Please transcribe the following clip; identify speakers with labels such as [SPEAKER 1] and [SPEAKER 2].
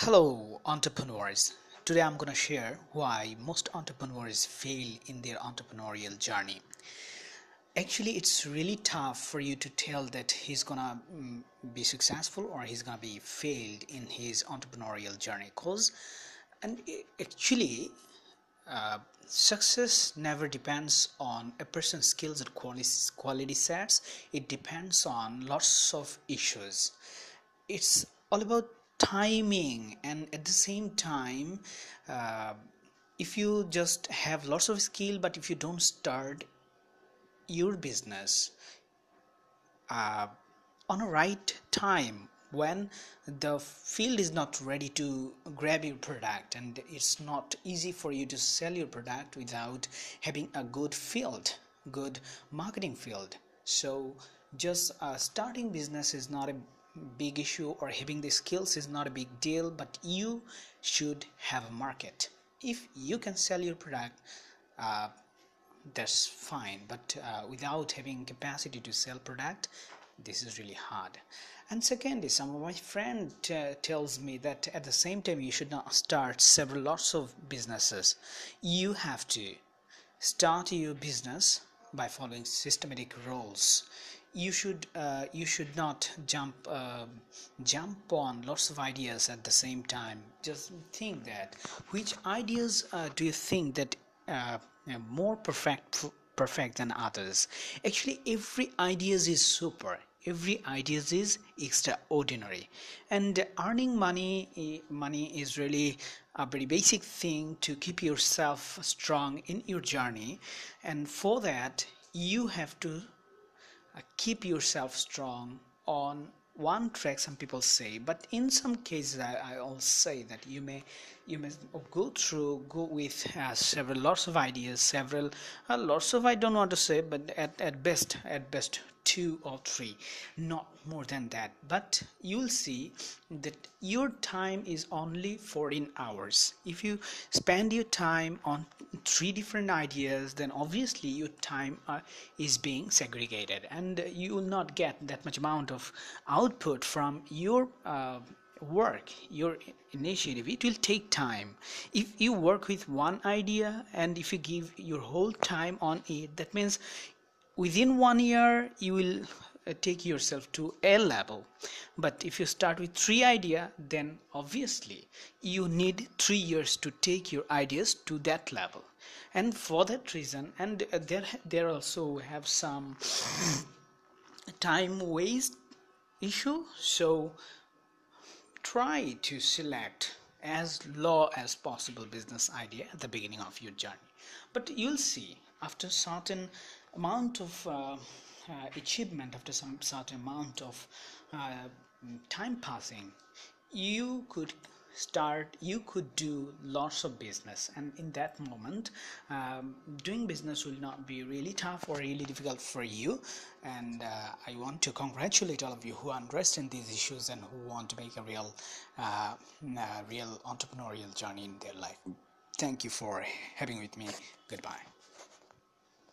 [SPEAKER 1] Hello, entrepreneurs. Today I'm going to share why most entrepreneurs fail in their entrepreneurial journey. Actually, it's really tough for you to tell that he's going to mm, be successful or he's going to be failed in his entrepreneurial journey cause and actually uh, success never depends on a person's skills quality, quality sets it depends on lots of issues it's all about timing. And at the same time uh, if you just have lots of skill but if you don't start your business uh, on a right time when the field is not ready to grab your product and it's not easy for you to sell your product without having a good field good marketing field. So just uh, starting business is not a big issue or having the skills is not a big deal but you should have a market. If you can sell your product uh, that's fine but uh, without having capacity to sell product this is really hard. And secondly some of my friend uh, tells me that at the same time you should not start several lots of businesses. You have to start your business by following systematic rules you should uh, you should not jump uh, jump on lots of ideas at the same time. Just think that. Which ideas uh, do you think that uh, more perfect perfect than others? Actually every ideas is super. Every ideas is extraordinary. And earning money eh, money is really a very basic thing to keep yourself strong in your journey. And for that you have to keep yourself strong on one track some people say but in some cases i, I will say that you may you may go through go with uh, several lots of ideas several uh, lots of i don't want to say but at, at best at best two or three not more than that. But you'll see that your time is only 14 hours. If you spend your time on three different ideas then obviously your time uh, is being segregated. And you will not get that much amount of output from your uh, work your initiative. It will take time. If you work with one idea and if you give your whole time on it that means within one year you will take yourself to a level. But if you start with three idea then obviously you need three years to take your ideas to that level. And for that reason and uh, there there also have some time waste issue. So try to select as low as possible business idea at the beginning of your journey. But you'll see after certain amount of uh, uh, achievement after some certain amount of uh, time passing you could start you could do lots of business. And in that moment um, doing business will not be really tough or really difficult for you. And uh, i want to congratulate all of you who understand these issues and who want to make a real uh, real entrepreneurial journey in their life. Thank you for having with me. Goodbye